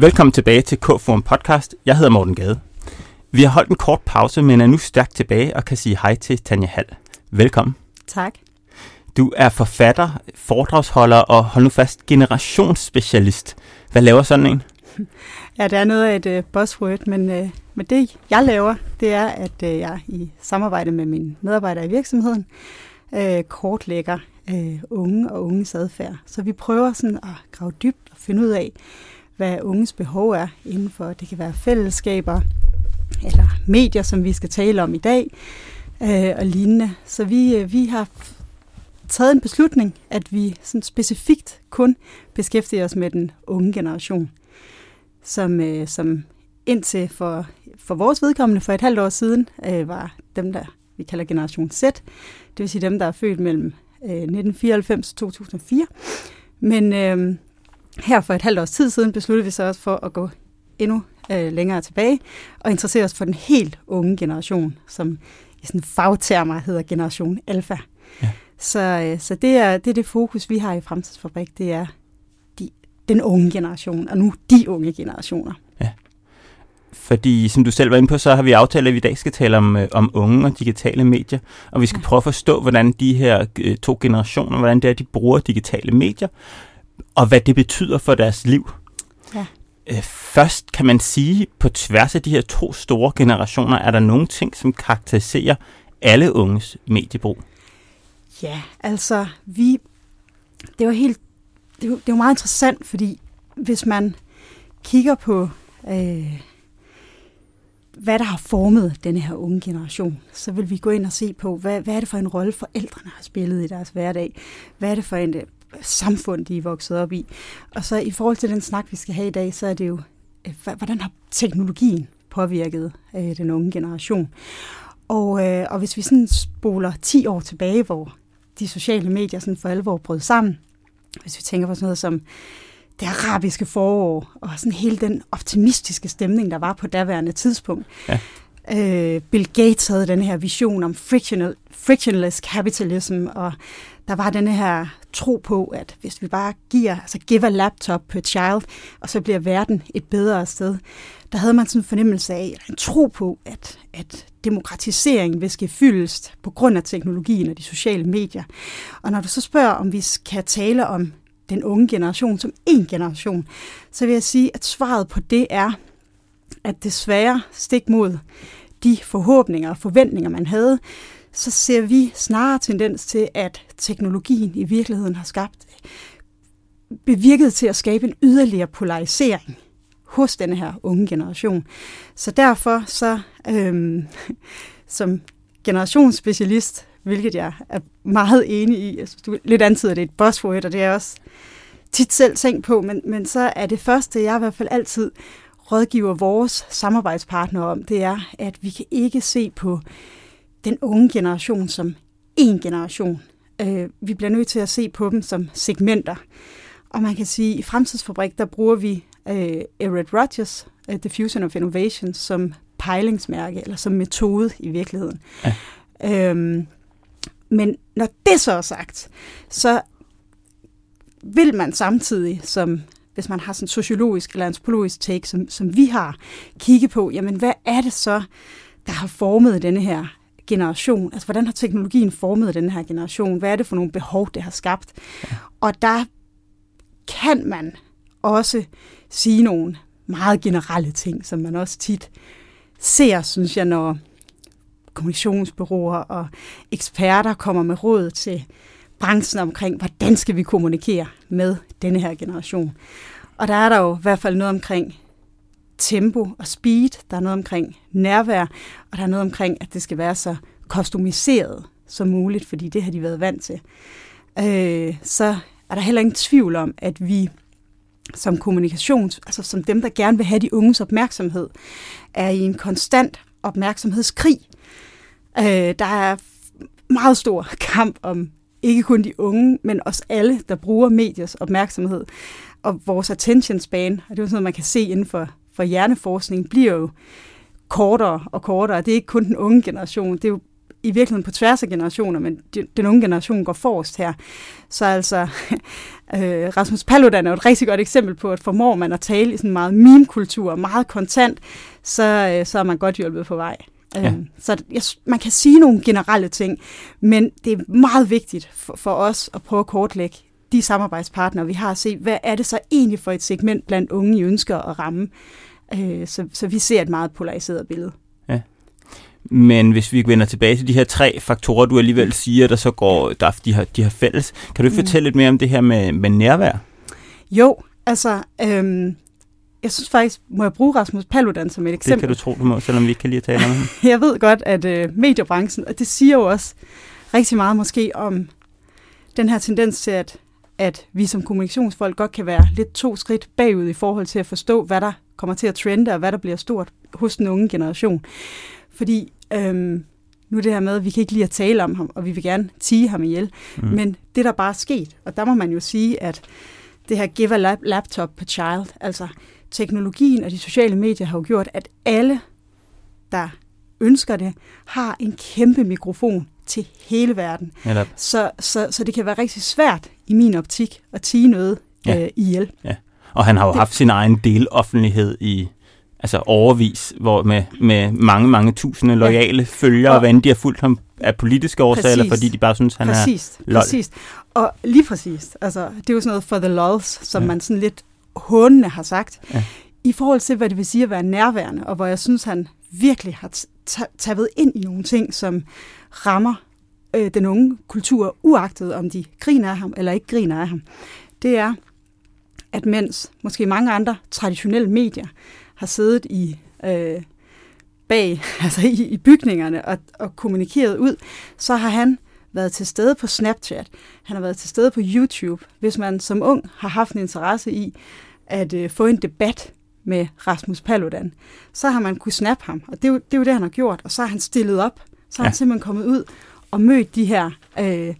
Velkommen tilbage til K-Forum Podcast. Jeg hedder Morten Gade. Vi har holdt en kort pause, men er nu stærkt tilbage og kan sige hej til Tanja Hall. Velkommen. Tak. Du er forfatter, foredragsholder og hold nu fast generationsspecialist. Hvad laver sådan en? Ja, det er noget af et uh, buzzword, men, uh, men det jeg laver, det er, at uh, jeg i samarbejde med mine medarbejdere i virksomheden uh, kortlægger uh, unge og unges adfærd. Så vi prøver sådan at grave dybt og finde ud af, hvad unges behov er inden for, det kan være fællesskaber eller medier, som vi skal tale om i dag, øh, og lignende. Så vi, øh, vi har taget en beslutning, at vi sådan specifikt kun beskæftiger os med den unge generation, som, øh, som indtil for, for vores vedkommende for et halvt år siden øh, var dem, der vi kalder generation Z, det vil sige dem, der er født mellem øh, 1994 og 2004. Men øh, her for et halvt års tid siden besluttede vi så også for at gå endnu øh, længere tilbage og interessere os for den helt unge generation, som i sådan fagtermer hedder generation alfa. Ja. Så, øh, så det, er, det er det fokus, vi har i Fremtidsfabrik, det er de, den unge generation, og nu de unge generationer. Ja. Fordi, som du selv var inde på, så har vi aftalt, at vi i dag skal tale om, øh, om unge og digitale medier, og vi skal ja. prøve at forstå, hvordan de her øh, to generationer, hvordan det er, de bruger digitale medier, og hvad det betyder for deres liv. Ja. Øh, først kan man sige, på tværs af de her to store generationer, er der nogle ting, som karakteriserer alle unges mediebrug? Ja, altså, vi, det var helt, det var, det var meget interessant, fordi hvis man kigger på, øh, hvad der har formet denne her unge generation, så vil vi gå ind og se på, hvad, hvad er det for en rolle forældrene har spillet i deres hverdag? Hvad er det for en samfund, de er vokset op i. Og så i forhold til den snak, vi skal have i dag, så er det jo, øh, hvordan har teknologien påvirket øh, den unge generation? Og, øh, og hvis vi sådan spoler 10 år tilbage, hvor de sociale medier sådan for alvor brød sammen, hvis vi tænker på sådan noget som det arabiske forår, og sådan hele den optimistiske stemning, der var på daværende tidspunkt. Ja. Øh, Bill Gates havde den her vision om frictional, frictionless capitalism, og der var den her tro på, at hvis vi bare giver, altså give a laptop per child, og så bliver verden et bedre sted, der havde man sådan en fornemmelse af, en tro på, at, at demokratisering vil ske fyldest på grund af teknologien og de sociale medier. Og når du så spørger, om vi kan tale om den unge generation som en generation, så vil jeg sige, at svaret på det er, at desværre stik mod de forhåbninger og forventninger, man havde, så ser vi snarere tendens til, at teknologien i virkeligheden har skabt bevirket til at skabe en yderligere polarisering hos denne her unge generation. Så derfor så øhm, som generationsspecialist, hvilket jeg er meget enig i, altså, du lidt antyder, det er et buzzword, og det er også tit selv tænkt på, men, men så er det første, jeg i hvert fald altid rådgiver vores samarbejdspartnere om, det er, at vi kan ikke se på den unge generation som én generation. Øh, vi bliver nødt til at se på dem som segmenter. Og man kan sige, at i Fremtidsfabrik, der bruger vi øh, Everett Rogers, uh, Diffusion of Innovation, som pejlingsmærke, eller som metode i virkeligheden. Ja. Øhm, men når det så er sagt, så vil man samtidig, som hvis man har sådan en sociologisk eller antropologisk take, som, som vi har, kigge på, jamen hvad er det så, der har formet denne her generation? Altså, hvordan har teknologien formet den her generation? Hvad er det for nogle behov, det har skabt? Ja. Og der kan man også sige nogle meget generelle ting, som man også tit ser, synes jeg, når kommunikationsbyråer og eksperter kommer med råd til branchen omkring, hvordan skal vi kommunikere med denne her generation. Og der er der jo i hvert fald noget omkring tempo og speed, der er noget omkring nærvær, og der er noget omkring, at det skal være så kostumiseret som muligt, fordi det har de været vant til. Øh, så er der heller ingen tvivl om, at vi som kommunikations, altså som dem, der gerne vil have de unges opmærksomhed, er i en konstant opmærksomhedskrig. Øh, der er meget stor kamp om ikke kun de unge, men os alle, der bruger mediers opmærksomhed. Og vores attention span, og det er jo sådan noget, man kan se inden for, for hjerneforskning, bliver jo kortere og kortere. Det er ikke kun den unge generation, det er jo i virkeligheden på tværs af generationer, men den unge generation går forrest her. Så altså, øh, Rasmus Paludan er jo et rigtig godt eksempel på, at formår man at tale i sådan meget meme-kultur, meget kontant, så, øh, så er man godt hjulpet på vej. Ja. Øhm, så jeg, man kan sige nogle generelle ting, men det er meget vigtigt for, for os at prøve at kortlægge de samarbejdspartnere, vi har, se, hvad er det så egentlig for et segment blandt unge, I ønsker at ramme. Øh, så, så vi ser et meget polariseret billede. Ja. Men hvis vi vender tilbage til de her tre faktorer, du alligevel siger, der så går, der de har, de har fælles, kan du mm. fortælle lidt mere om det her med, med nærvær? Jo, altså, øhm, jeg synes faktisk, må jeg bruge Rasmus Paludan som et eksempel? Det kan du tro, du må, selvom vi ikke kan lide at tale om ham. jeg ved godt, at øh, mediebranchen, og det siger jo også rigtig meget måske om den her tendens til, at, at vi som kommunikationsfolk godt kan være lidt to skridt bagud i forhold til at forstå, hvad der kommer til at trende, og hvad der bliver stort hos den unge generation. Fordi øhm, nu er det her med, at vi kan ikke lide at tale om ham, og vi vil gerne tige ham ihjel. Mm. Men det der bare er sket, og der må man jo sige, at det her give a laptop per child, altså teknologien og de sociale medier har jo gjort, at alle, der ønsker det, har en kæmpe mikrofon til hele verden. Så, så, så det kan være rigtig svært i min optik at tige noget ja. øh, ihjel. Ja. Og han har jo det, haft sin egen del offentlighed i altså overvis, hvor med, med mange, mange tusinde lojale ja. følgere, og, hvad de har fulgt ham af politiske årsager, eller fordi de bare synes, han præcis, er lol. Præcis, og lige præcis. Altså, det er jo sådan noget for the lols, som ja. man sådan lidt hånende har sagt, ja. i forhold til, hvad det vil sige at være nærværende, og hvor jeg synes, han virkelig har taget ind i nogle ting, som rammer øh, den unge kultur, uagtet om de griner af ham eller ikke griner af ham. Det er, at mens måske mange andre traditionelle medier har siddet i øh, bag, altså i, i bygningerne og, og kommunikeret ud, så har han været til stede på Snapchat, han har været til stede på YouTube. Hvis man som ung har haft en interesse i at øh, få en debat med Rasmus Paludan, så har man kunne snappe ham, og det er, jo, det er jo det, han har gjort, og så har han stillet op, så har ja. han simpelthen kommet ud og mødt de her, øh,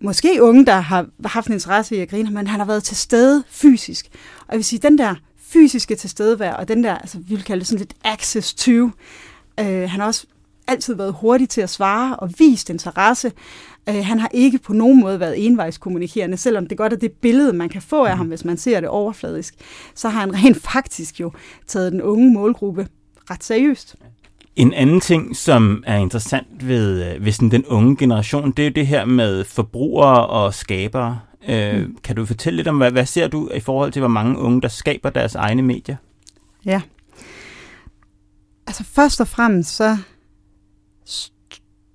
måske unge, der har haft en interesse i at grine, men han har været til stede fysisk. Og jeg vil sige, den der fysiske tilstedevær, og den der, altså vi vil kalde det sådan lidt access to, øh, han har også altid været hurtig til at svare og vist interesse. Øh, han har ikke på nogen måde været envejskommunikerende, selvom det godt er det billede, man kan få af ham, hvis man ser det overfladisk. Så har han rent faktisk jo taget den unge målgruppe ret seriøst. En anden ting, som er interessant ved, øh, ved sådan den unge generation, det er jo det her med forbrugere og skabere. Øh, mm. Kan du fortælle lidt om, hvad, hvad ser du i forhold til, hvor mange unge, der skaber deres egne medier? Ja. Altså først og fremmest, så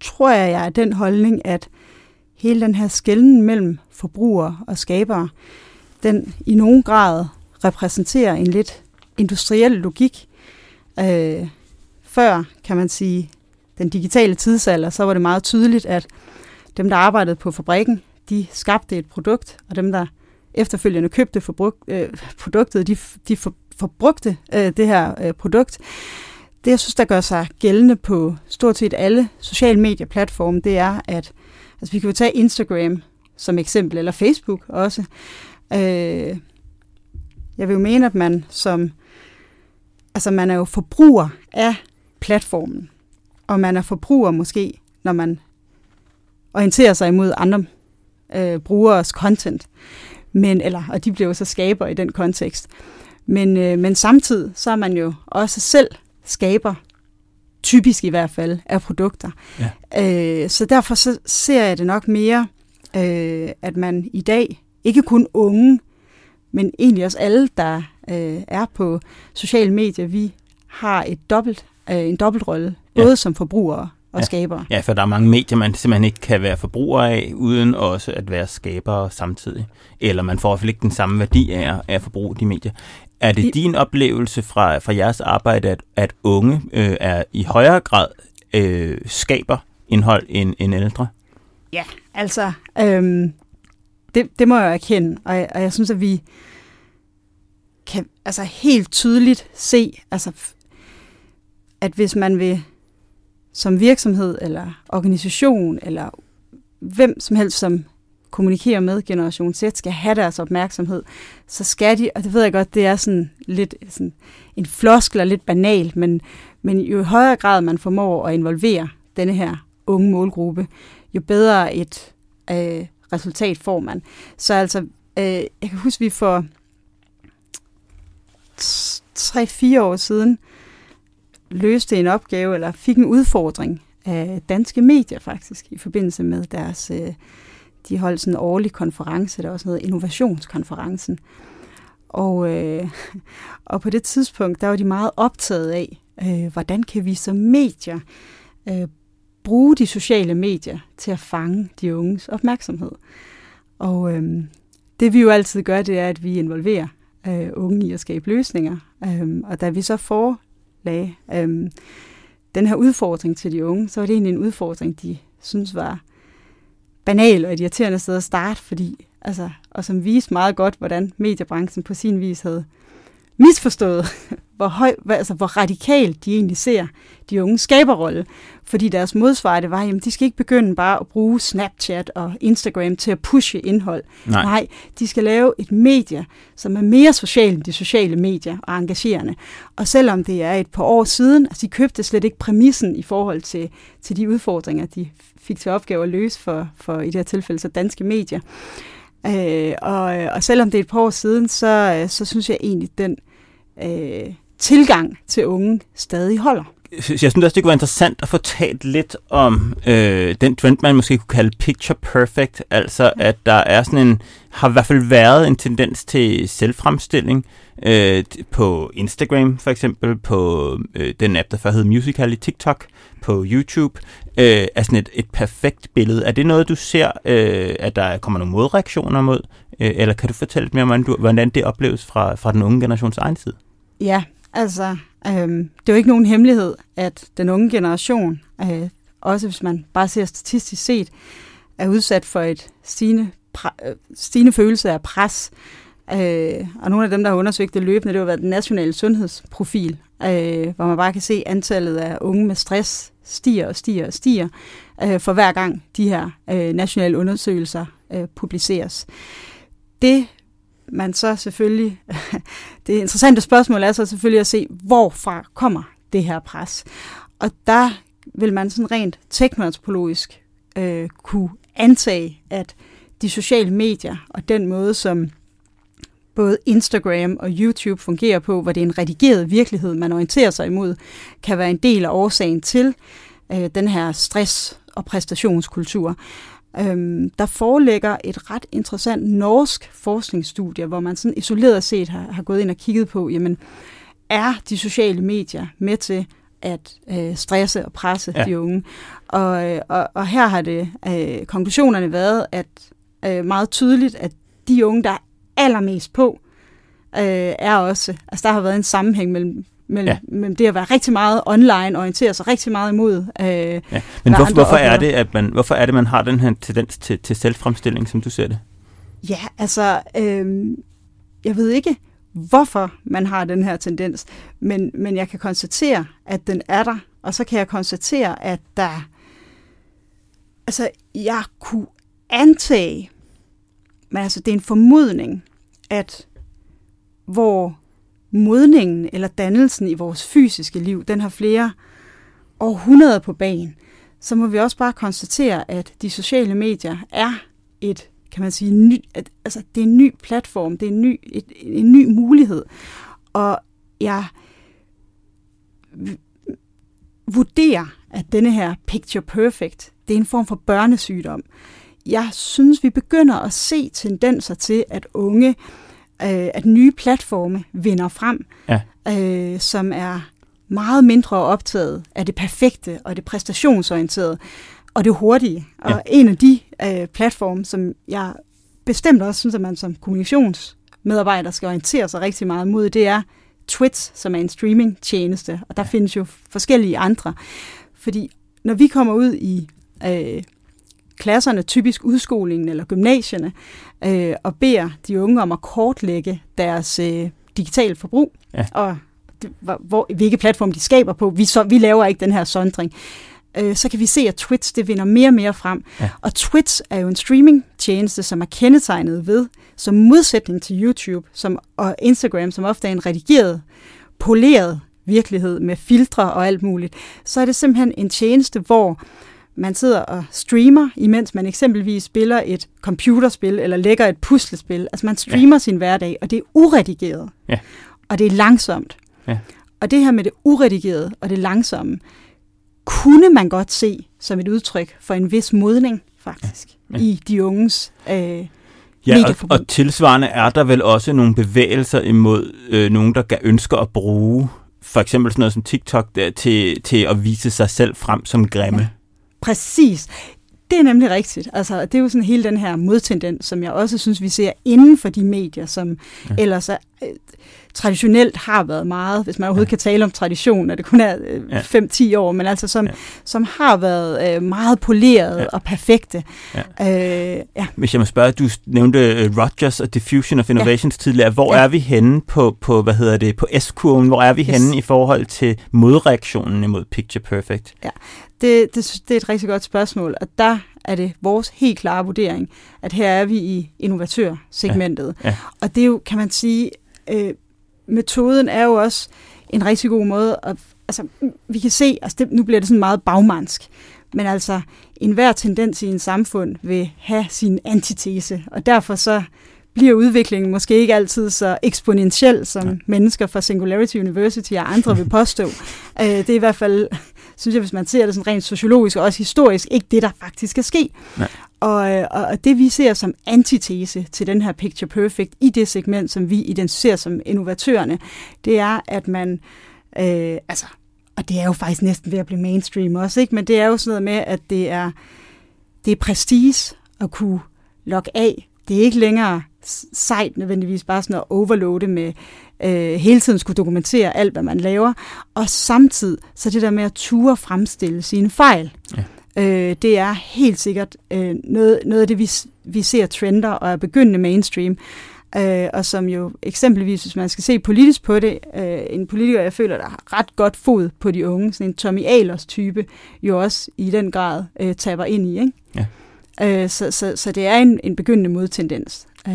tror jeg, jeg er den holdning, at hele den her skælden mellem forbrugere og skabere, den i nogen grad repræsenterer en lidt industriel logik. Øh, før, kan man sige, den digitale tidsalder, så var det meget tydeligt, at dem, der arbejdede på fabrikken, de skabte et produkt, og dem, der efterfølgende købte forbrug, øh, produktet, de, de for, forbrugte øh, det her øh, produkt. Det, jeg synes, der gør sig gældende på stort set alle sociale medieplatforme, det er, at altså, vi kan jo tage Instagram som eksempel, eller Facebook også. Øh, jeg vil jo mene, at man som altså man er jo forbruger af platformen, og man er forbruger måske, når man orienterer sig imod andre øh, brugeres content, men, eller, og de bliver jo så skaber i den kontekst. Men, øh, men samtidig så er man jo også selv skaber, typisk i hvert fald, af produkter. Ja. Øh, så derfor så ser jeg det nok mere, øh, at man i dag, ikke kun unge, men egentlig også alle, der øh, er på sociale medier, vi har et dobbelt, øh, en dobbeltrolle, ja. både som forbrugere og ja. skabere. Ja, for der er mange medier, man simpelthen ikke kan være forbruger af, uden også at være skabere samtidig. Eller man får i hvert fald ikke den samme værdi af at forbruge de medier. Er det din oplevelse fra, fra jeres arbejde, at, at unge øh, er i højere grad øh, skaber indhold end, end ældre? Ja, altså, øhm, det, det må jeg erkende, og jeg, og jeg synes, at vi kan altså helt tydeligt se, altså, at hvis man vil som virksomhed eller organisation eller hvem som helst, som kommunikerer med Generation Z, skal have deres opmærksomhed, så skal de, og det ved jeg godt, det er sådan lidt sådan en floskel og lidt banal, men, men jo i højere grad man formår at involvere denne her unge målgruppe, jo bedre et øh, resultat får man. Så altså, øh, jeg kan huske, vi for 3-4 år siden løste en opgave, eller fik en udfordring af danske medier faktisk, i forbindelse med deres, øh, de holdt sådan en årlig konference, der var sådan noget innovationskonferencen. Og, øh, og på det tidspunkt, der var de meget optaget af, øh, hvordan kan vi som medier øh, bruge de sociale medier til at fange de unges opmærksomhed. Og øh, det vi jo altid gør, det er, at vi involverer øh, unge i at skabe løsninger. Øh, og da vi så får lagde. Øhm, den her udfordring til de unge, så var det egentlig en udfordring, de synes var banal og et irriterende sted at starte, fordi, altså, og som viste meget godt, hvordan mediebranchen på sin vis havde misforstået, hvor, høj, altså, hvor radikalt de egentlig ser de unge skaberrolle. Fordi deres modsvar det var, at de skal ikke begynde bare at bruge Snapchat og Instagram til at pushe indhold. Nej. Nej, de skal lave et medie, som er mere socialt end de sociale medier og engagerende. Og selvom det er et par år siden, altså de købte slet ikke præmissen i forhold til, til de udfordringer, de fik til opgave at løse for, for i det her tilfælde så danske medier. Øh, og, og selvom det er et par år siden, så, så synes jeg egentlig, den øh, tilgang til unge stadig holder. Jeg synes også, det kunne være interessant at få talt lidt om øh, den trend, man måske kunne kalde picture perfect, altså at der er sådan en, har i hvert fald været en tendens til selvfremstilling øh, på Instagram for eksempel, på øh, den app, der før hed Musical.ly, TikTok, på YouTube, øh, er sådan et, et perfekt billede. Er det noget, du ser, øh, at der kommer nogle modreaktioner mod, øh, eller kan du fortælle lidt mere om, hvordan, det opleves fra, fra den unge generations egen tid? Ja, altså, øhm, det er jo ikke nogen hemmelighed, at den unge generation, øh, også hvis man bare ser statistisk set, er udsat for et stigende, øh, stigende følelse af pres. Øh, og nogle af dem, der har undersøgt det løbende, det har været den nationale sundhedsprofil, øh, hvor man bare kan se, at antallet af unge med stress stiger og stiger og stiger, øh, for hver gang de her øh, nationale undersøgelser øh, publiceres. Det man så selvfølgelig, det interessante spørgsmål er så selvfølgelig at se, hvorfra kommer det her pres. Og der vil man sådan rent teknoantropologisk øh, kunne antage, at de sociale medier og den måde, som både Instagram og YouTube fungerer på, hvor det er en redigeret virkelighed, man orienterer sig imod, kan være en del af årsagen til øh, den her stress- og præstationskultur. Øhm, der foreligger et ret interessant norsk forskningsstudie, hvor man sådan isoleret set har, har gået ind og kigget på, jamen, er de sociale medier med til at øh, stresse og presse ja. de unge? Og, øh, og, og her har det øh, konklusionerne været, at øh, meget tydeligt, at de unge, der er allermest på, øh, er også, altså der har været en sammenhæng mellem mellem, ja. mellem det at være rigtig meget online, orientere sig rigtig meget imod. Øh, ja. Men hvorfor, hvorfor, er det, at man, hvorfor er det, man har den her tendens til, til selvfremstilling, som du ser det? Ja, altså, øh, jeg ved ikke, hvorfor man har den her tendens, men, men jeg kan konstatere, at den er der, og så kan jeg konstatere, at der, altså, jeg kunne antage, men altså, det er en formodning, at hvor modningen eller dannelsen i vores fysiske liv, den har flere århundreder på banen, så må vi også bare konstatere, at de sociale medier er et, kan man sige, ny, at, altså det er en ny platform, det er en ny, et, en ny mulighed. Og jeg vurderer, at denne her picture perfect, det er en form for børnesygdom. Jeg synes, vi begynder at se tendenser til, at unge øh, at nye platforme vinder frem, ja. øh, som er meget mindre optaget af det perfekte og det præstationsorienterede og det hurtige. Og ja. en af de øh, platforme, som jeg bestemt også synes, at man som kommunikationsmedarbejder skal orientere sig rigtig meget mod, det er Twitch, som er en streaming-tjeneste, og der ja. findes jo forskellige andre. Fordi når vi kommer ud i øh, klasserne, typisk udskolingen eller gymnasierne, øh, og beder de unge om at kortlægge deres øh, digitale forbrug, ja. og det, hvor, hvilke platform de skaber på. Vi, så, vi laver ikke den her sondring. Øh, så kan vi se, at Twitch det vinder mere og mere frem. Ja. Og Twitch er jo en streaming-tjeneste, som er kendetegnet ved, som modsætning til YouTube som, og Instagram, som ofte er en redigeret, poleret virkelighed med filtre og alt muligt, så er det simpelthen en tjeneste, hvor man sidder og streamer, imens man eksempelvis spiller et computerspil eller lægger et puslespil. Altså man streamer ja. sin hverdag, og det er uredigeret. Ja. Og det er langsomt. Ja. Og det her med det uredigerede og det langsomme, kunne man godt se som et udtryk for en vis modning, faktisk, ja. Ja. i de unges øh, Ja, og, og tilsvarende er der vel også nogle bevægelser imod øh, nogen, der ønsker at bruge for eksempel sådan noget som TikTok der, til, til at vise sig selv frem som grimme. Ja. Præcis. Det er nemlig rigtigt. Altså, det er jo sådan hele den her modtendens, som jeg også synes, vi ser inden for de medier, som ja. ellers er, øh, traditionelt har været meget, hvis man overhovedet ja. kan tale om tradition, når det kun er øh, ja. 5-10 år, men altså som, ja. som har været øh, meget poleret ja. og perfekte. Ja. Øh, ja. Hvis jeg må spørge, du nævnte uh, Rogers og Diffusion of Innovations ja. tidligere. Hvor ja. er vi henne på, på, hvad hedder det, på S-kurven? Hvor er vi yes. henne i forhold til modreaktionen imod Picture Perfect? Ja, det, det, det er et rigtig godt spørgsmål, og der er det vores helt klare vurdering, at her er vi i innovatørsegmentet. Ja. Ja. Og det er jo, kan man sige, øh, metoden er jo også en rigtig god måde at, altså, vi kan se, altså det, nu bliver det sådan meget bagmandsk, men altså, enhver tendens i en samfund vil have sin antitese, og derfor så bliver udviklingen måske ikke altid så eksponentiel, som ja. mennesker fra Singularity University og andre vil påstå. Øh, det er i hvert fald, synes jeg, hvis man ser det sådan rent sociologisk og også historisk, ikke det, der faktisk skal ske. Ja. Øh, og, og det vi ser som antitese til den her Picture Perfect i det segment, som vi identificerer som innovatørerne, det er, at man, øh, altså, og det er jo faktisk næsten ved at blive mainstream også, ikke? men det er jo sådan noget med, at det er, det er prestige at kunne logge af. Det er ikke længere sejt nødvendigvis bare sådan at overloade med øh, hele tiden skulle dokumentere alt, hvad man laver. Og samtidig så det der med at ture fremstille sine fejl. Ja. Øh, det er helt sikkert øh, noget, noget af det, vi, vi ser trender og er begyndende mainstream. Øh, og som jo eksempelvis, hvis man skal se politisk på det, øh, en politiker, jeg føler, der har ret godt fod på de unge, sådan en Tommy Ahlers type, jo også i den grad øh, taber ind i. Ikke? Ja. Øh, så, så, så det er en, en begyndende modtendens. Øh,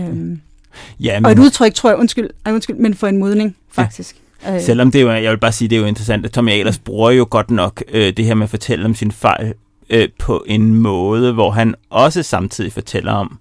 ja, men... Og et udtryk, tror jeg, undskyld, undskyld men for en modning, faktisk. Ja. Øh. Selvom det jo, jeg vil bare sige, det er jo interessant, at Tommy Ahlers bruger jo godt nok øh, det her med at fortælle om sin fejl øh, på en måde, hvor han også samtidig fortæller om,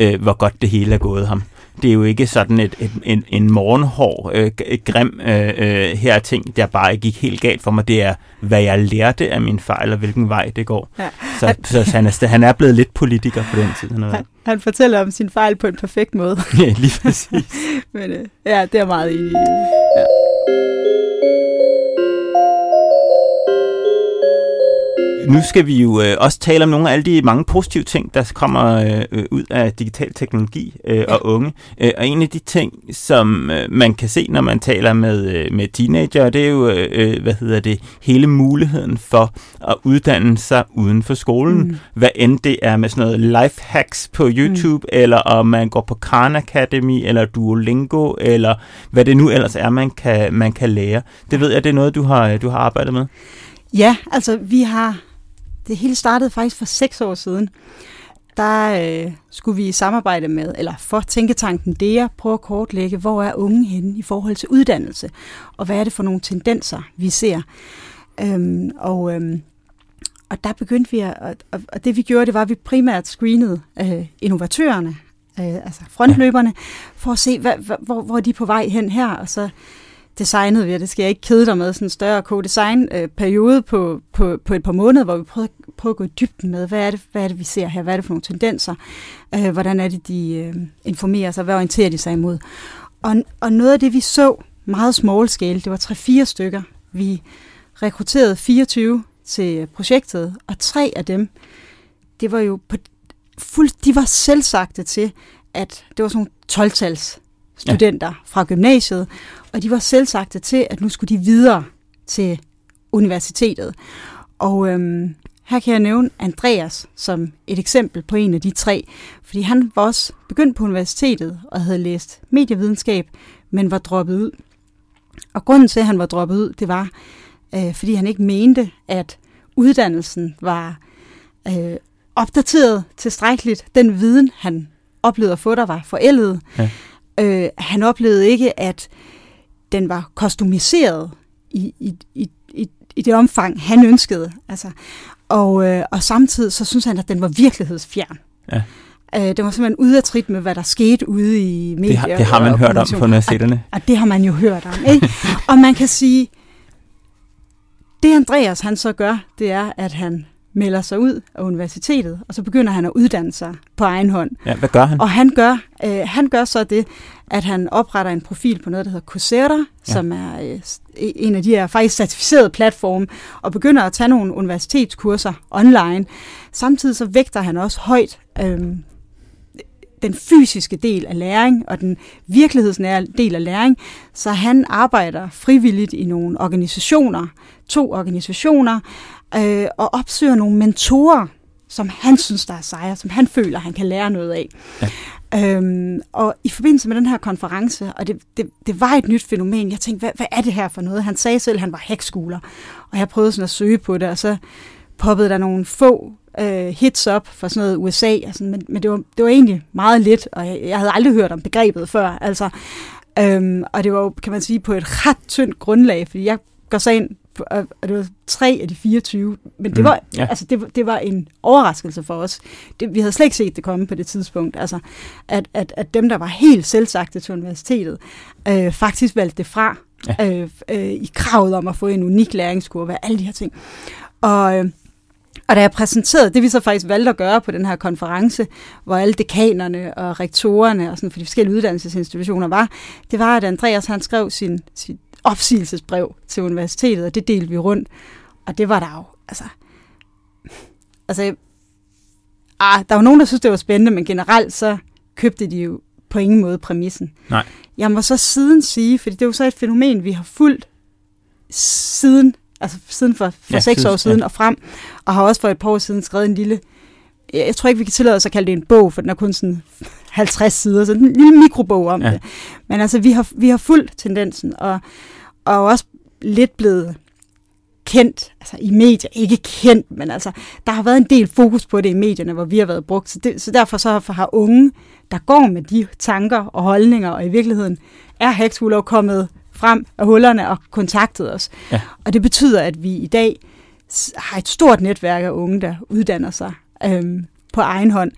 øh, hvor godt det hele er gået ham. Det er jo ikke sådan et, et, en, en morgenhår, øh, grim øh, øh, her ting, der bare gik helt galt for mig. Det er, hvad jeg lærte af min fejl, og hvilken vej det går. Ja. Så, han, så han, er, han er blevet lidt politiker på den tid. Han, han, han fortæller om sin fejl på en perfekt måde. ja, lige præcis. Men øh, ja, det er meget enig Ja. Nu skal vi jo øh, også tale om nogle af alle de mange positive ting, der kommer øh, ud af digital teknologi øh, ja. og unge. Øh, og en af de ting, som øh, man kan se, når man taler med, øh, med teenager, det er jo, øh, øh, hvad hedder det, hele muligheden for at uddanne sig uden for skolen. Mm. Hvad end det er med sådan noget life hacks på YouTube, mm. eller om man går på Khan Academy, eller Duolingo, eller hvad det nu ellers er, man kan, man kan lære. Det ved jeg, det er noget, du har, du har arbejdet med. Ja, altså vi har det hele startede faktisk for seks år siden. Der øh, skulle vi i samarbejde med, eller for Tænketanken DEA, prøve at kortlægge, hvor er unge henne i forhold til uddannelse, og hvad er det for nogle tendenser, vi ser. Øhm, og, øhm, og der begyndte vi, at, og, og det vi gjorde, det var, at vi primært screenede øh, innovatørerne, øh, altså frontløberne, for at se, hvad, hvor, hvor er de på vej hen her, og så designede vi, og det skal jeg ikke kede dig med, sådan en større co-design-periode på, på, på et par måneder, hvor vi prøvede, prøvede at gå i dybden med, hvad er, det, hvad er det, vi ser her, hvad er det for nogle tendenser, øh, hvordan er det, de øh, informerer sig, hvad orienterer de sig imod. Og, og noget af det, vi så meget small scale, det var 3-4 stykker. Vi rekrutterede 24 til projektet, og tre af dem, det var jo på, fuld, de var selvsagte til, at det var sådan nogle 12-tals studenter ja. fra gymnasiet, og de var selvsagte til, at nu skulle de videre til universitetet. Og øhm, her kan jeg nævne Andreas som et eksempel på en af de tre, fordi han var også begyndt på universitetet og havde læst medievidenskab, men var droppet ud. Og grunden til, at han var droppet ud, det var, øh, fordi han ikke mente, at uddannelsen var øh, opdateret tilstrækkeligt. Den viden, han oplevede at få, der var forældet. Ja. Øh, han oplevede ikke, at den var kostumiseret i, i, i, i, i det omfang, han ønskede. Altså, og, øh, og samtidig så synes han, at den var virkelighedsfjern. Ja. Øh, det var simpelthen ude af trit med, hvad der skete ude i medier. Det har, det har man og hørt om på universiteterne. Og, og det har man jo hørt om. Ikke? og man kan sige, det Andreas han så gør, det er, at han melder sig ud af universitetet, og så begynder han at uddanne sig på egen hånd. Ja, hvad gør han? Og han gør, øh, han gør så det, at han opretter en profil på noget, der hedder Coursera, ja. som er øh, en af de her faktisk certificerede platforme, og begynder at tage nogle universitetskurser online. Samtidig så vægter han også højt øh, den fysiske del af læring og den virkelighedsnære del af læring, så han arbejder frivilligt i nogle organisationer, to organisationer, øh, og opsøger nogle mentorer, som han synes, der er sejre, som han føler, han kan lære noget af. Ja. Øhm, og i forbindelse med den her konference, og det, det, det var et nyt fænomen, jeg tænkte, hvad, hvad er det her for noget? Han sagde selv, at han var hækskoler, og jeg prøvede sådan at søge på det, og så poppede der nogle få øh, hits op fra sådan noget USA, sådan, men, men det, var, det var egentlig meget lidt, og jeg, jeg havde aldrig hørt om begrebet før, altså, øhm, og det var jo, kan man sige, på et ret tyndt grundlag, fordi jeg går så ind og det var tre af de 24, men det var, mm, ja. altså det, det var en overraskelse for os. Det, vi havde slet ikke set det komme på det tidspunkt, altså at, at, at dem, der var helt selvsagte til universitetet, øh, faktisk valgte det fra ja. øh, øh, i kravet om at få en unik læringskurve, alle de her ting. Og, øh, og da jeg præsenterede, det vi så faktisk valgte at gøre på den her konference, hvor alle dekanerne og rektorerne og sådan for de forskellige uddannelsesinstitutioner var, det var, at Andreas han skrev sin, sin opsigelsesbrev til universitetet, og det delte vi rundt. Og det var der jo, altså... Altså, ah, der var nogen, der synes, det var spændende, men generelt så købte de jo på ingen måde præmissen. Nej. Jeg må så siden sige, fordi det er jo så et fænomen, vi har fulgt siden, altså siden for, for ja, seks år siden ja. og frem, og har også for et par år siden skrevet en lille, jeg tror ikke, vi kan tillade os at kalde det en bog, for den er kun sådan 50 sider, så en lille mikrobog om ja. det. Men altså, vi har, vi har fulgt tendensen, og, og også lidt blevet kendt, altså i medier, ikke kendt, men altså, der har været en del fokus på det i medierne, hvor vi har været brugt, så, det, så derfor så har unge, der går med de tanker og holdninger, og i virkeligheden er Hexhuller kommet frem af hullerne og kontaktet os. Ja. Og det betyder, at vi i dag har et stort netværk af unge, der uddanner sig øhm, på egen hånd.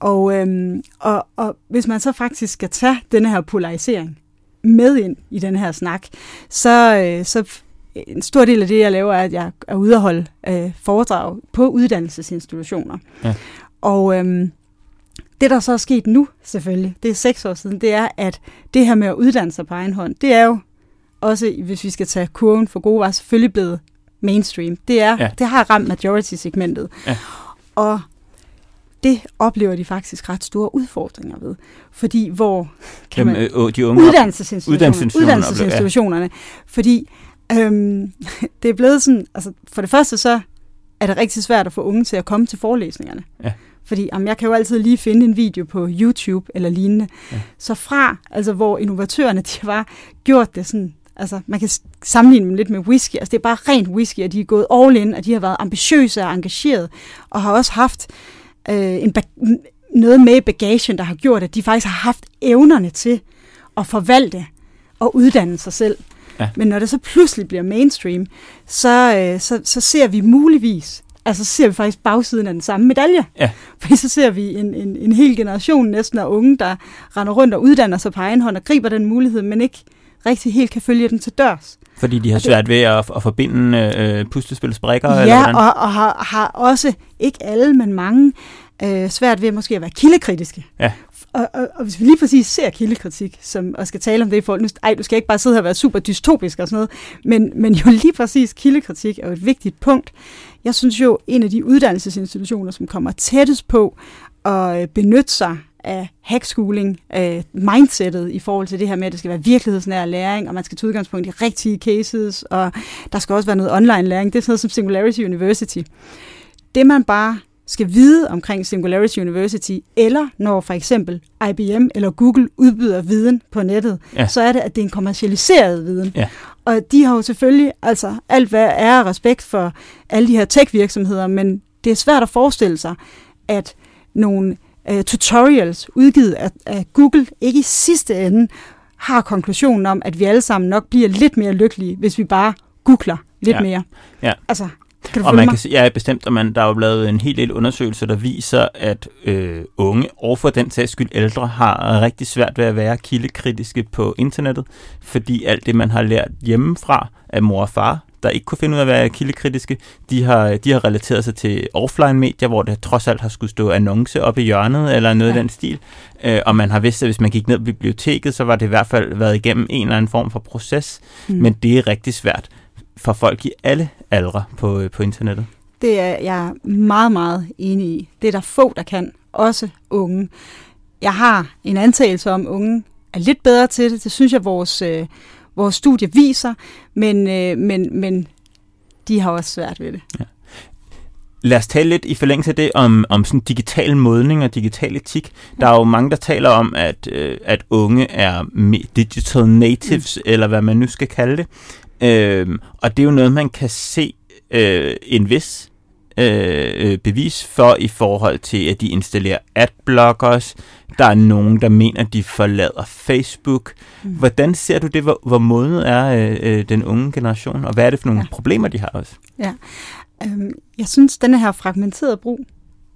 Og, øhm, og, og hvis man så faktisk skal tage denne her polarisering med ind i den her snak, så, øh, så en stor del af det, jeg laver, er, at jeg er ude at holde øh, foredrag på uddannelsesinstitutioner. Ja. Og øhm, det, der så er sket nu, selvfølgelig, det er seks år siden, det er, at det her med at uddanne sig på egen hånd, det er jo også, hvis vi skal tage kurven for gode var selvfølgelig blevet mainstream. Det, er, ja. det har ramt majority-segmentet. Ja. Og det oplever de faktisk ret store udfordringer ved. Fordi hvor kan man, Jamen, øh, de unge uddannelsesinstitutionerne, uddannelsesinstitutionerne, uddannelsesinstitutionerne fordi øhm, det er blevet sådan, altså for det første så er det rigtig svært at få unge til at komme til forelæsningerne. Ja. Fordi om jeg kan jo altid lige finde en video på YouTube eller lignende. Ja. Så fra, altså hvor innovatørerne de var gjort det sådan, altså man kan sammenligne dem lidt med whisky, altså det er bare rent whisky, og de er gået all in, og de har været ambitiøse og engageret, og har også haft øh, en noget med bagagen, der har gjort, at de faktisk har haft evnerne til at forvalte og uddanne sig selv. Ja. Men når det så pludselig bliver mainstream, så, øh, så, så ser vi muligvis, altså så ser vi faktisk bagsiden af den samme medalje. Ja. Fordi så ser vi en, en, en hel generation næsten af unge, der render rundt og uddanner sig på egen hånd og griber den mulighed, men ikke rigtig helt kan følge den til dørs. Fordi de har svært ved at, at forbinde øh, puslespilsbrikker? Ja, eller og, og har, har også, ikke alle, men mange, øh, svært ved måske at være kildekritiske. Ja. Og, og, og hvis vi lige præcis ser kildekritik, som, og skal tale om det i forhold til, ej, du skal ikke bare sidde her og være super dystopisk og sådan noget, men, men jo lige præcis kildekritik er jo et vigtigt punkt. Jeg synes jo, en af de uddannelsesinstitutioner, som kommer tættest på at øh, benytte sig af hackschooling, af mindsetet i forhold til det her med, at det skal være virkelighedsnær læring, og man skal tage udgangspunkt i rigtige cases, og der skal også være noget online læring. Det er sådan noget som Singularity University. Det man bare skal vide omkring Singularity University, eller når for eksempel IBM eller Google udbyder viden på nettet, ja. så er det, at det er en kommercialiseret viden. Ja. Og de har jo selvfølgelig altså alt hvad er respekt for alle de her tech-virksomheder, men det er svært at forestille sig, at nogle uh, tutorials udgivet af, af Google ikke i sidste ende har konklusionen om, at vi alle sammen nok bliver lidt mere lykkelige, hvis vi bare googler lidt Ja. mere. Ja. Altså, kan du Og man mig? kan ja, bestemt, og man, der er jo lavet en helt del undersøgelser, der viser, at øh, unge, og for den sags skyld ældre, har rigtig svært ved at være kildekritiske på internettet, fordi alt det, man har lært hjemmefra af mor og far, der ikke kunne finde ud af at være kildekritiske, de har, de har relateret sig til offline-medier, hvor det trods alt har skulle stå annonce oppe i hjørnet, eller noget ja. I den stil. Øh, og man har vidst, at hvis man gik ned på biblioteket, så var det i hvert fald været igennem en eller anden form for proces, Mm. men det er rigtig svært for folk i alle aldre på, øh, på internettet. Det er jeg meget, meget enig i. Det er der få, der kan. Også unge. Jeg har en antagelse om, unge er lidt bedre til det. Det synes jeg, vores, øh, vores studie viser. Men, øh, men, men de har også svært ved det. Lad os tale lidt i forlængelse af det om, om sådan digital modning og digital etik. Der er jo mange, der taler om, at, øh, at unge er digital natives, mm. eller hvad man nu skal kalde det. Øhm, og det er jo noget, man kan se øh, en vis øh, øh, bevis for i forhold til, at de installerer adblockers. Der er nogen, der mener, at de forlader Facebook. Mm. Hvordan ser du det, hvor, hvor modnet er øh, øh, den unge generation, og hvad er det for nogle Ja. ja. problemer, de har også? Øhm, jeg synes, denne her fragmenterede brug,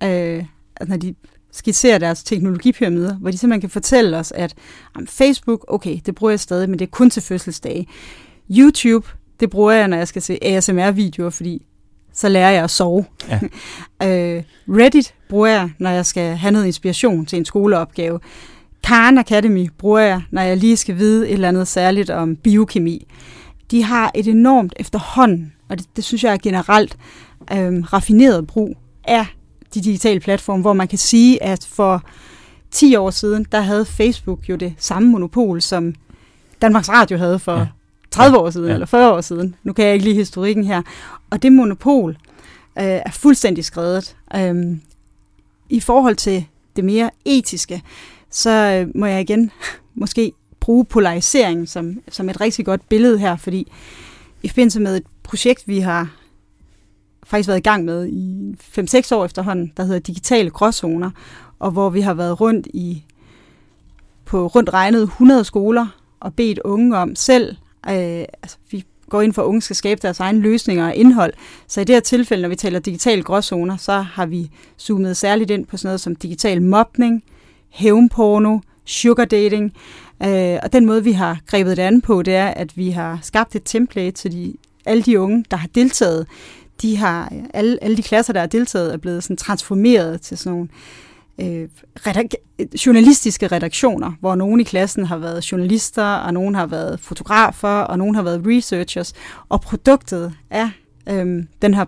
øh, når de skitserer deres teknologipyramider, hvor de simpelthen kan fortælle os, at om Facebook, okay, det bruger jeg stadig, men det er kun til fødselsdage. YouTube, det bruger jeg, når jeg skal se ASMR-videoer, fordi så lærer jeg at sove. Ja. øh, Reddit bruger jeg, når jeg skal have noget inspiration til en skoleopgave. Khan Academy bruger jeg, når jeg lige skal vide et eller andet særligt om biokemi. De har et enormt efterhånden, og det, det synes jeg er generelt, øhm, raffineret brug af de digitale platforme, hvor man kan sige, at for 10 år siden, der havde Facebook jo det samme monopol, som Danmarks Radio havde for. 30 år siden, Ja. eller 40 år siden. Nu kan jeg ikke lige historikken her. Og det monopol øh, er fuldstændig skrevet. Øhm, I forhold til det mere etiske, så øh, må jeg igen måske bruge polarisering som, som et rigtig godt billede her, fordi i forbindelse med et projekt, vi har faktisk været i gang med i 5-6 år efterhånden, der hedder Digitale Gråzoner, og hvor vi har været rundt i på rundt regnet 100 skoler og bedt unge om selv, øh, altså vi går ind for, at unge skal skabe deres egne løsninger og indhold. Så i det her tilfælde, når vi taler digitale gråzoner, så har vi zoomet særligt ind på sådan noget som digital mobning, hævnporno, sugar dating. Øh, og den måde, vi har grebet det an på, det er, at vi har skabt et template til de, alle de unge, der har deltaget. De har, alle, alle de klasser, der har deltaget, er blevet sådan transformeret til sådan nogle øh, redak- journalistiske redaktioner, hvor nogen i klassen har været journalister, og nogen har været fotografer, og nogen har været researchers, og produktet af øh, den her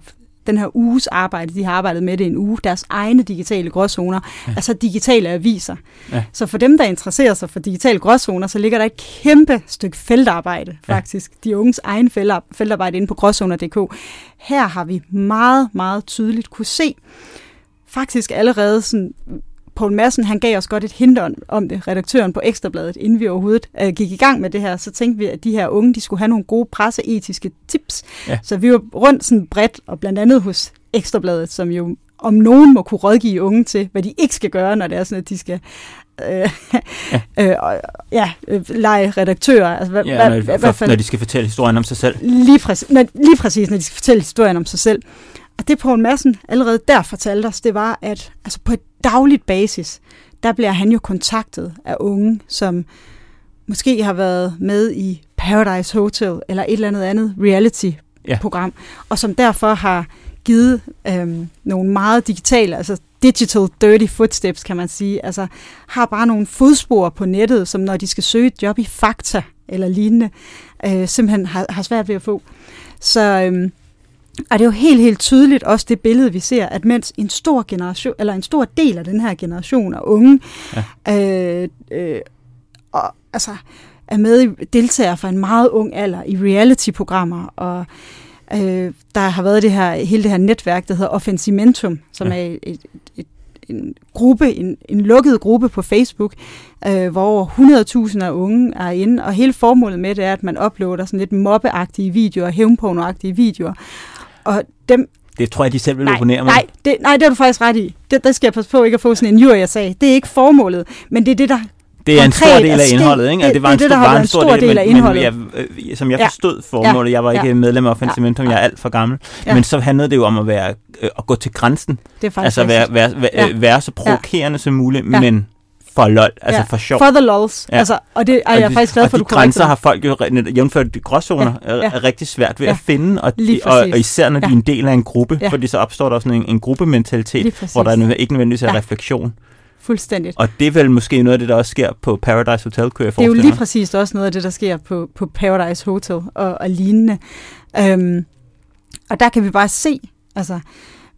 den her uges arbejde, de har arbejdet med det en uge, deres egne digitale gråzoner, ja. altså digitale aviser. Ja. Så for dem, der interesserer sig for digitale gråzoner, så ligger der et kæmpe stykke feltarbejde, faktisk. Ja. De unges egen feltar- feltarbejde inde på gråzoner.dk. Her har vi meget, meget tydeligt kunne se, faktisk allerede sådan, Poul Madsen, han gav os godt et hint om- det, redaktøren på Ekstrabladet, inden vi overhovedet øh, gik i gang med det her, så tænkte vi, at de her unge, de skulle have nogle gode presseetiske tips. Ja. Så vi var rundt sådan bredt, og blandt andet hos Ekstrabladet, som jo om nogen må kunne rådgive unge til, hvad de ikke skal gøre, når det er sådan, at de skal øh, ja. øh, ja, øh, lege redaktører. Altså, hvad, Ja, når, hvad, for, hvad, når de skal fortælle historien om sig selv. Lige, præcis, når, lige præcis, når de skal fortælle historien om sig selv. Og det Poul Madsen allerede der fortalte os, det var, at altså på et dagligt basis, der bliver han jo kontaktet af unge, som måske har været med i Paradise Hotel eller et eller andet andet reality-program, ja. og som derfor har givet øhm, nogle meget digitale, altså digital dirty footsteps, kan man sige. Altså har bare nogle fodspor på nettet, som når de skal søge et job i Fakta eller lignende, øh, simpelthen har, har svært ved at få. Så øhm, og det er jo helt, helt tydeligt også det billede, vi ser, at mens en stor generation, eller en stor del af den her generation af unge, ja. øh, øh, og, altså, er med i deltager fra en meget ung alder i reality-programmer, og øh, der har været det her, hele det her netværk, der hedder Offensimentum, som ja. er et, et, et, en gruppe, en, en lukket gruppe på Facebook, øh, hvor over 100.000 af unge er inde, og hele formålet med det er, at man uploader sådan lidt mobbeagtige videoer, hævnpornoagtige videoer, og dem, Det tror jeg, de selv vil nej, opponere med. nej, det, nej, det er du faktisk ret i. Det, der skal jeg passe på ikke at få sådan en jur, jeg sagde. Det er ikke formålet, men det er det, der Det er en stor del af indholdet, ikke? det- Altså, det var det er en det, stor, har var en stor, del, del af men, indholdet. men jeg, øh, som jeg Ja. forstod formålet, jeg var ikke Ja. medlem af Offentlig Ja. Jeg er alt for gammel, Ja. men så handlede det jo om at være øh, at gå til grænsen, Det er faktisk altså være, være, være, Ja. være så provokerende som muligt, Ja. men for lol, altså Ja. for sjov. For the lols. Ja. Ja. Altså, og det er Og jeg de- faktisk glad for, og at du de grænser korrekter. har folk jo jævnført de gråzoner Ja, er, ja. er rigtig svært ved Ja. at finde, og, de, og, og især når de er Ja. en del af en gruppe, Ja. fordi så opstår der sådan en, en gruppementalitet, hvor der nø- ikke nødvendigvis er Ja. refleksion. Fuldstændigt. Og det er vel måske noget af det, der også sker på Paradise Hotel, kunne jeg Det er jo forestille lige præcis også noget af det, der sker på, på Paradise Hotel og, og lignende. Øhm, og der kan vi bare se, altså,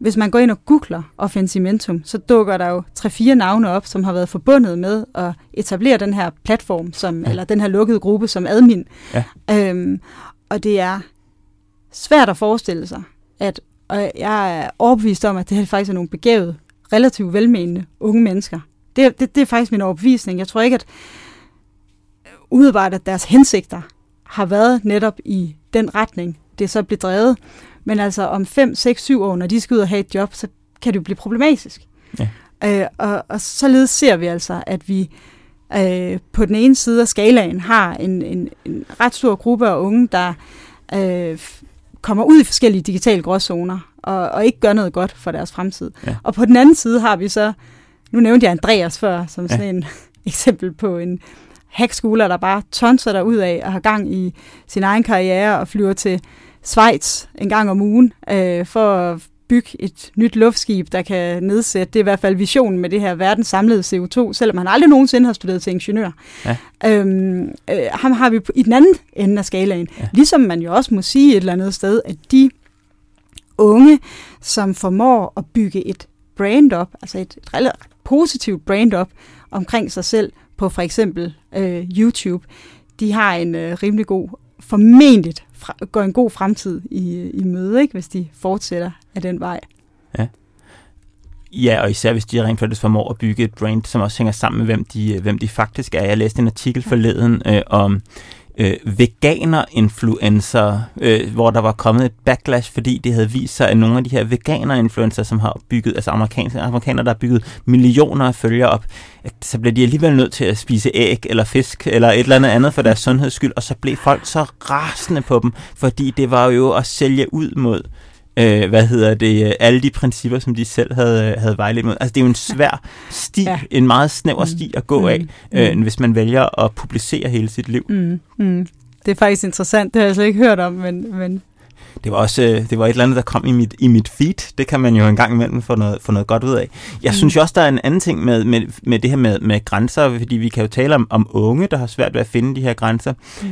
hvis man går ind og googler Offensimentum, så dukker der jo tre-fire navne op, som har været forbundet med at etablere den her platform, som, Ja. eller den her lukkede gruppe som admin. Ja. Øhm, og det er svært at forestille sig, at og jeg er overbevist om, at det her faktisk er nogle begavede, relativt velmenende unge mennesker. Det, det, det er faktisk min overbevisning. Jeg tror ikke, at umiddelbart, at deres hensigter har været netop i den retning, det så bliver drevet. Men altså om 5, 6, 7 år, når de skal ud og have et job, så kan det jo blive problematisk. Ja. Øh, og, og således ser vi altså, at vi øh, på den ene side af skalaen har en, en, en ret stor gruppe af unge, der øh, kommer ud i forskellige digitale gråzoner og, og ikke gør noget godt for deres fremtid. Ja. Og på den anden side har vi så, nu nævnte jeg Andreas før, som Ja. sådan en eksempel på en hackskoler, der bare tonser der ud af og har gang i sin egen karriere og flyver til Schweiz en gang om ugen øh, for at bygge et nyt luftskib, der kan nedsætte, det er i hvert fald visionen med det her verdens samlede CO2, selvom han aldrig nogensinde har studeret til ingeniør. Ja. Øhm, øh, ham har vi på, i den anden ende af skalaen. Ja. Ligesom man jo også må sige et eller andet sted, at de unge, som formår at bygge et brand op, altså et, et relativt positivt brand op omkring sig selv på for eksempel øh, YouTube, de har en øh, rimelig god, formentligt fra, går en god fremtid i, i møde, ikke, hvis de fortsætter af den vej. Ja, og især hvis de rent faktisk formår at bygge et brand, som også hænger sammen med, hvem de, hvem de faktisk er. Jeg læste en artikel forleden øh, om øh, veganer-influencer, øh, hvor der var kommet et backlash, fordi det havde vist sig, at nogle af de her veganer-influencer, som har bygget, altså amerikanske amerikanere, der har bygget millioner af følgere op, at så blev de alligevel nødt til at spise æg eller fisk eller et eller andet andet for deres sundheds skyld, og så blev folk så rasende på dem, fordi det var jo at sælge ud mod øh, hvad hedder det, øh, alle de principper, som de selv havde, havde vejledt mod. Altså det er jo en svær sti, ja. En meget snæver Mm. sti at gå af, Mm. øh, hvis man vælger at publicere hele sit liv. Mm, mm. Det er faktisk interessant, det har jeg slet ikke hørt om, men, men Det var også øh, det var et eller andet, der kom i mit, i mit feed. Det kan man jo en gang imellem få noget, få noget godt ud af. Jeg Mm. synes jo også, der er en anden ting med, med, med det her med, med grænser, fordi vi kan jo tale om, om unge, der har svært ved at finde de her grænser. Mm.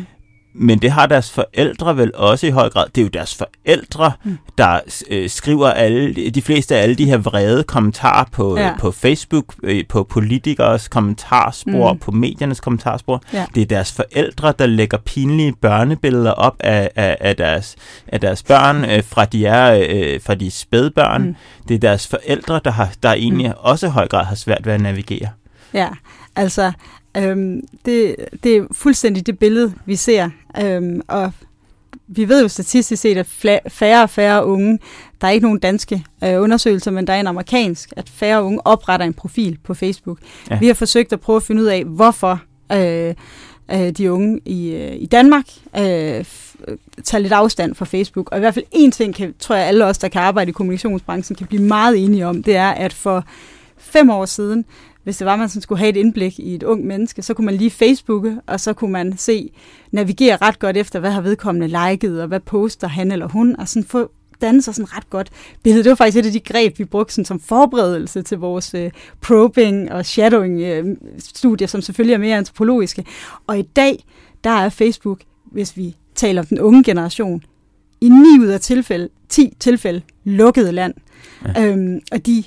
Men det har deres forældre vel også i høj grad. Det er jo deres forældre, mm. Mm. der øh, skriver alle, de fleste af alle de her vrede kommentarer på, ja. Ja. på Facebook, øh, på politikers kommentarspor, mm. Mm. på mediernes kommentarspor. Ja. Det er deres forældre, der lægger pinlige børnebilleder op af, af, af, deres, af deres børn, øh, fra de er øh, fra de spædbørn. Mm. Mm. Det er deres forældre, der, har, der egentlig mm. også i høj grad har svært ved at navigere. ja, altså, øhm, det, det er fuldstændig det billede, vi ser. Øhm, og vi ved jo statistisk set, at færre og færre unge, der er ikke nogen danske øh, undersøgelser, men der er en amerikansk, at færre unge opretter en profil på Facebook. Ja. Vi har forsøgt at prøve at finde ud af, hvorfor øh, øh, de unge i, øh, i Danmark øh, tager lidt afstand fra Facebook. Og i hvert fald en ting, kan, tror jeg alle os, der kan arbejde i kommunikationsbranchen, kan blive meget enige om, det er, at for fem år siden, hvis det var, man sådan skulle have et indblik i et ung menneske, så kunne man lige Facebooke, og så kunne man se, navigere ret godt efter, hvad har vedkommende liket, og hvad poster han eller hun, og sådan få danne sig sådan ret godt billede. Det var faktisk et af de greb, vi brugte sådan som forberedelse til vores øh, probing og shadowing øh, studier, som selvfølgelig er mere antropologiske. Og i dag, der er Facebook, hvis vi taler om den unge generation, i 9 ud af tilfælde, 10 tilfælde lukket land. Ja. Øhm, og de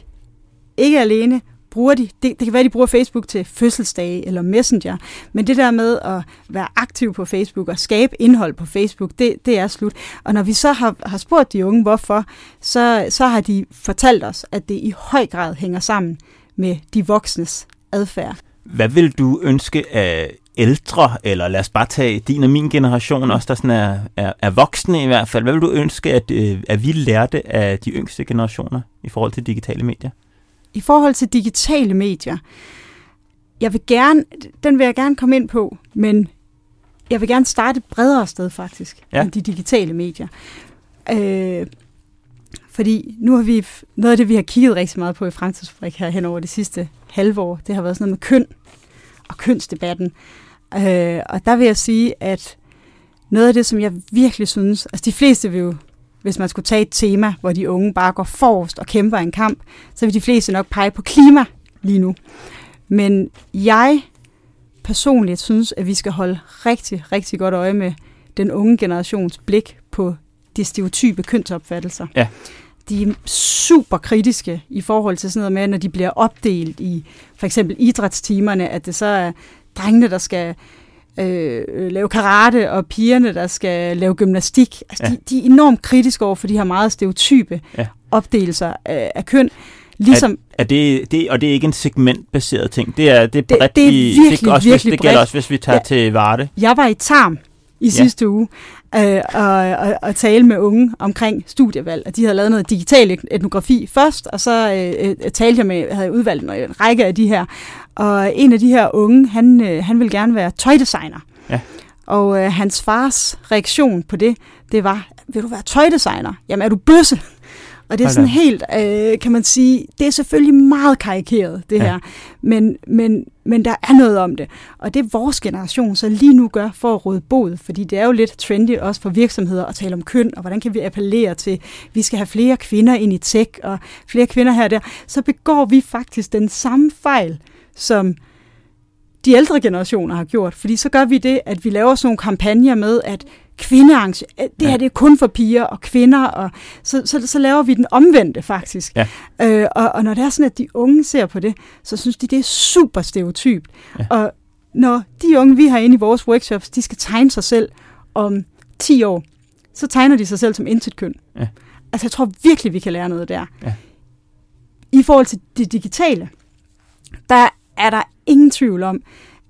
ikke alene bruger de, det, det kan være, de bruger Facebook til fødselsdage eller Messenger, men det der med at være aktiv på Facebook og skabe indhold på Facebook, det, det er slut. Og når vi så har, har spurgt de unge, hvorfor, så, så har de fortalt os, at det i høj grad hænger sammen med de voksnes adfærd. Hvad vil du ønske af ældre, eller lad os bare tage din og min generation, også der sådan er, er, er voksne i hvert fald. Hvad vil du ønske, at, øh, at vi lærte af de yngste generationer i forhold til digitale medier? I forhold til digitale medier, jeg vil gerne, den vil jeg gerne komme ind på, men jeg vil gerne starte et bredere sted faktisk, Ja. end de digitale medier. Øh, fordi nu har vi, noget af det, vi har kigget rigtig meget på i Fremtidsfabrik her hen over det sidste halve år, det har været sådan noget med køn og kønsdebatten. Øh, og der vil jeg sige, at noget af det, som jeg virkelig synes, altså de fleste vil jo, hvis man skulle tage et tema, hvor de unge bare går forrest og kæmper en kamp, så vil de fleste nok pege på klima lige nu. Men jeg personligt synes, at vi skal holde rigtig, rigtig godt øje med den unge generations blik på de stereotype kønsopfattelser. Ja. De er super kritiske i forhold til sådan noget med, når de bliver opdelt i for eksempel idrætstimerne, at det så er drengene, der skal øh, lave karate, og pigerne, der skal lave gymnastik. Altså, Ja. de, de er enormt kritiske over for de her meget stereotype Ja. opdelelser af, af køn. Ligesom, Er det, det, og det er ikke en segmentbaseret ting. Det er, det er Det- bredt det er i, virkelig, det, også, hvis, virkelig det gælder bredt. også, hvis vi tager Ja. til Varde. Jeg var i Tarm i Ja. sidste uge øh, og, og, og tale med unge omkring studievalg. Og de havde lavet noget digital et- etnografi først, og så øh, øh, talte jeg med, havde udvalgt en række af de her. Og en af de her unge, han, øh, han ville gerne være tøjdesigner. Ja. Og øh, hans fars reaktion på det, det var, vil du være tøjdesigner? Jamen er du bøsse? Og det er sådan da. helt, øh, kan man sige, det er selvfølgelig meget karikeret, det Ja. her. Men, men, men der er noget om det. Og det vores generation så lige nu gør for at råde bod, fordi det er jo lidt trendy også for virksomheder at tale om køn, og hvordan kan vi appellere til, vi skal have flere kvinder ind i tech, og flere kvinder her og der, så begår vi faktisk den samme fejl, som de ældre generationer har gjort. Fordi så gør vi det, at vi laver sådan nogle kampagner med, at kvindearrange, det her det er kun for piger og kvinder, og så, så, så laver vi den omvendte faktisk. Ja. Øh, og, og når det er sådan, at de unge ser på det, så synes de, det er super stereotypt. Ja. Og når de unge, vi har inde i vores workshops, de skal tegne sig selv om 10 år, så tegner de sig selv som intet køn. Ja. Altså jeg tror virkelig, vi kan lære noget der. Ja. I forhold til det digitale, der er der ingen tvivl om,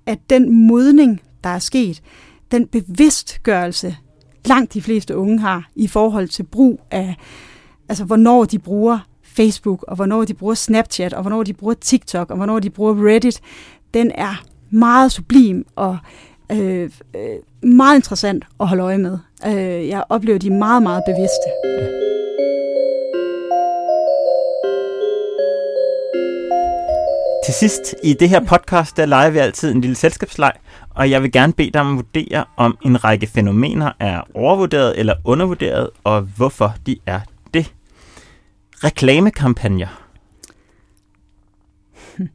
at den modning, der er sket, den bevidstgørelse, langt de fleste unge har i forhold til brug af, altså hvornår de bruger Facebook, og hvornår de bruger Snapchat, og hvornår de bruger TikTok, og hvornår de bruger Reddit, den er meget sublim og øh, øh, meget interessant at holde øje med. Øh, jeg oplever de er meget, meget bevidste. Til sidst i det her podcast, der leger vi altid en lille selskabsleg, og jeg vil gerne bede dig om at vurdere, om en række fænomener er overvurderet eller undervurderet, og hvorfor de er det. Reklamekampagner.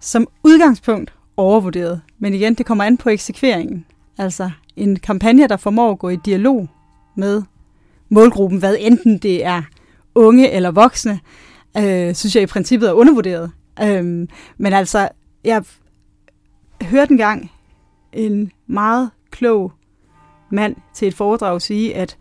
Som udgangspunkt overvurderet, men igen, det kommer an på eksekveringen. Altså en kampagne, der formår at gå i dialog med målgruppen, hvad enten det er unge eller voksne, øh, synes jeg i princippet er undervurderet. Øhm, men altså, jeg hørte engang en meget klog mand til et foredrag sige, at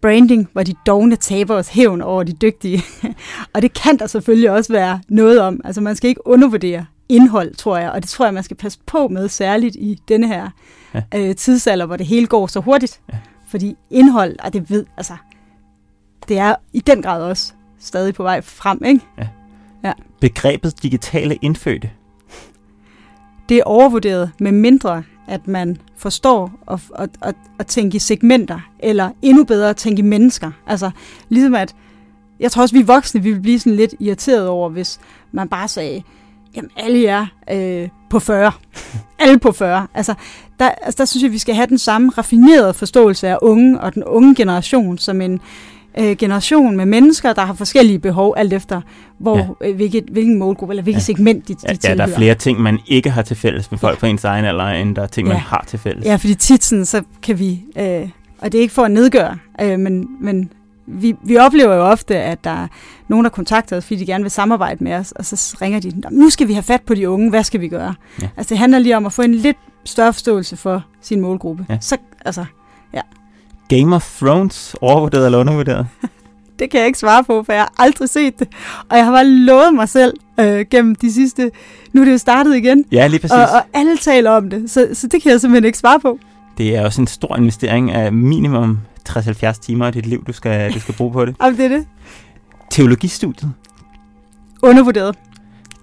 branding var de dogne tabers hævn over de dygtige. og det kan der selvfølgelig også være noget om. Altså man skal ikke undervurdere indhold, tror jeg, og det tror jeg, man skal passe på med, særligt i denne her ja. øh, tidsalder, hvor det hele går så hurtigt. Ja. Fordi indhold, og det ved, altså, det er i den grad også stadig på vej frem, ikke? Begrebet digitale indfødte. det er overvurderet, med mindre at man forstår at, at, at, at tænke i segmenter, eller endnu bedre at tænke i mennesker. Altså, ligesom at, jeg tror også, vi voksne, vi vil blive sådan lidt irriteret over, hvis man bare sagde, jamen alle er øh, på 40. alle på 40. Altså der, altså, der synes jeg, vi skal have den samme raffinerede forståelse af unge og den unge generation som en øh, generation med mennesker, der har forskellige behov, alt efter hvor, ja. øh, hvilket, hvilken målgruppe eller hvilket Ja. ja. segment de, de Ja, ja, tilhører. der er flere ting, man ikke har til fælles med folk på ens egen alder, end der er ting, man Ja. har til fælles. Ja, fordi tit sådan, så kan vi, øh, og det er ikke for at nedgøre, øh, men, men vi, vi oplever jo ofte, at der er nogen, der kontakter os, fordi de gerne vil samarbejde med os, og så ringer de, "Nå, nu skal vi have fat på de unge, hvad skal vi gøre? Ja. Altså det handler lige om at få en lidt større forståelse for sin målgruppe. Ja. Så, altså, Game of Thrones, overvurderet eller undervurderet? det kan jeg ikke svare på, for jeg har aldrig set det, og jeg har bare lovet mig selv øh, gennem de sidste, nu er det jo startet igen, Ja, lige præcis. og, og alle taler om det, så, så det kan jeg simpelthen ikke svare på. Det er også en stor investering af minimum 60-70 timer af dit liv, du skal, du skal bruge på det. Om det er det. Teologistudiet. Undervurderet.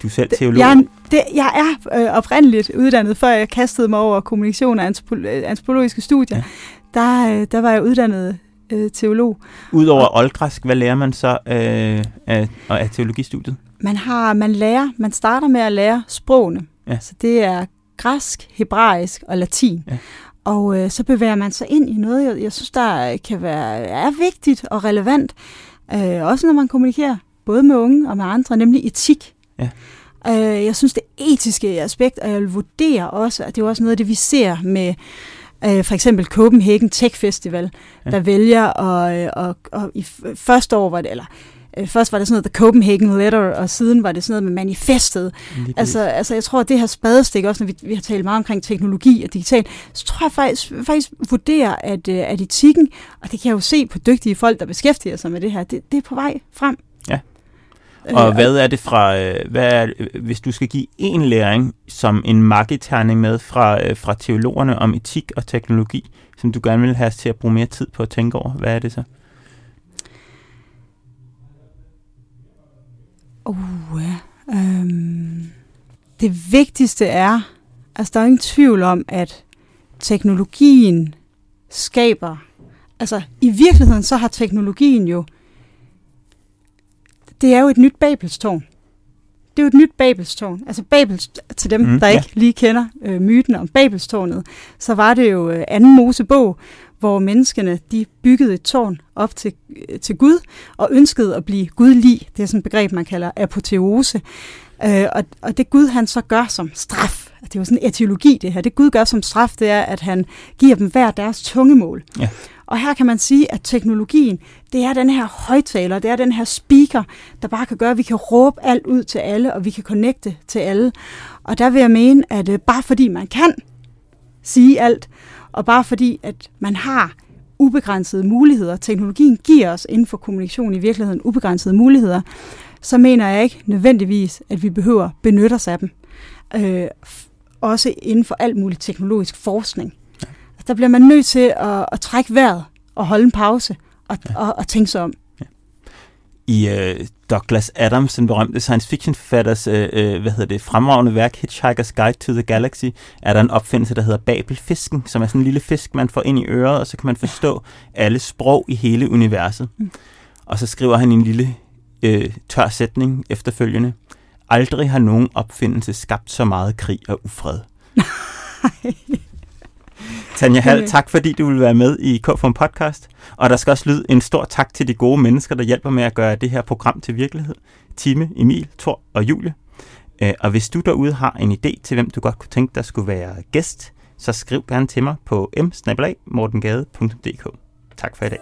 Du er selv teolog. Jeg er det, jeg er øh, oprindeligt uddannet, før jeg kastede mig over kommunikation og antropolo- antropologiske studier. Ja. Der, øh, der var jeg uddannet øh, teolog. Udover oldgræsk, hvad lærer man så øh, af, af teologistudiet? Man har, man lærer, man starter med at lære sprogene. Ja. Så det er græsk, hebraisk og latin. Ja. Og øh, så bevæger man sig ind i noget, jeg, jeg synes, der kan være er vigtigt og relevant. Øh, også når man kommunikerer, både med unge og med andre, nemlig etik. Ja. Øh, jeg synes, det etiske aspekt, og jeg vil vurdere også, at det er også noget af det, vi ser med øh, for eksempel Copenhagen Tech Festival, Ja. der vælger, og, øh, og, og i første år var det, eller øh, først var det sådan noget The Copenhagen Letter, og siden var det sådan noget med manifestet. Altså, altså jeg tror, at det her spadestik, også når vi, vi har talt meget omkring teknologi og digital, så tror jeg faktisk, faktisk vurderer, at, øh, at etikken, og det kan jeg jo se på dygtige folk, der beskæftiger sig med det her, det, det er på vej frem. Ja. Og hvad er det fra, øh, hvad er, øh, hvis du skal give en læring som en marketerning med fra, øh, fra teologerne om etik og teknologi, som du gerne vil have til at bruge mere tid på at tænke over, hvad er det så? Uh, øhm, det vigtigste er, altså der er ingen tvivl om, at teknologien skaber, altså i virkeligheden så har teknologien jo, det er jo et nyt Babelstårn. Det er jo et nyt Babelstårn. Altså Babels, til dem, mm, der ja. ikke lige kender øh, myten om Babelstårnet, så var det jo øh, anden Mosebog, hvor menneskene de byggede et tårn op til, øh, til Gud og ønskede at blive gudlig. Det er sådan et begreb, man kalder apoteose. Øh, og, og det Gud han så gør som straf, det er jo sådan en etiologi det her, det Gud gør som straf, det er, at han giver dem hver deres tungemål. Ja. Og her kan man sige, at teknologien, det er den her højtaler, det er den her speaker, der bare kan gøre, at vi kan råbe alt ud til alle, og vi kan connecte til alle. Og der vil jeg mene, at øh, bare fordi man kan sige alt, og bare fordi, at man har ubegrænsede muligheder, teknologien giver os inden for kommunikation i virkeligheden ubegrænsede muligheder, så mener jeg ikke nødvendigvis, at vi behøver benytte os af dem. Øh, også inden for alt muligt teknologisk forskning. Der bliver man nødt til at, at trække vejret og holde en pause og, ja. og, og tænke sig om. I øh, Douglas Adams, den berømte science fiction forfatters, øh, øh, hvad hedder det, fremragende værk, Hitchhiker's Guide to the Galaxy, er der en opfindelse, der hedder Babelfisken, som er sådan en lille fisk, man får ind i øret, og så kan man forstå alle sprog i hele universet. Mm. Og så skriver han en lille øh, tør sætning efterfølgende. Aldrig har nogen opfindelse skabt så meget krig og ufred. Tanja Hall, Okay. tak fordi du vil være med i KFM Podcast. Og der skal også lyde en stor tak til de gode mennesker, der hjælper med at gøre det her program til virkelighed. Time, Emil, Thor og Julie. Øh, Og hvis du derude har en idé til, hvem du godt kunne tænke, der skulle være gæst, så skriv gerne til mig på m Tak for i dag.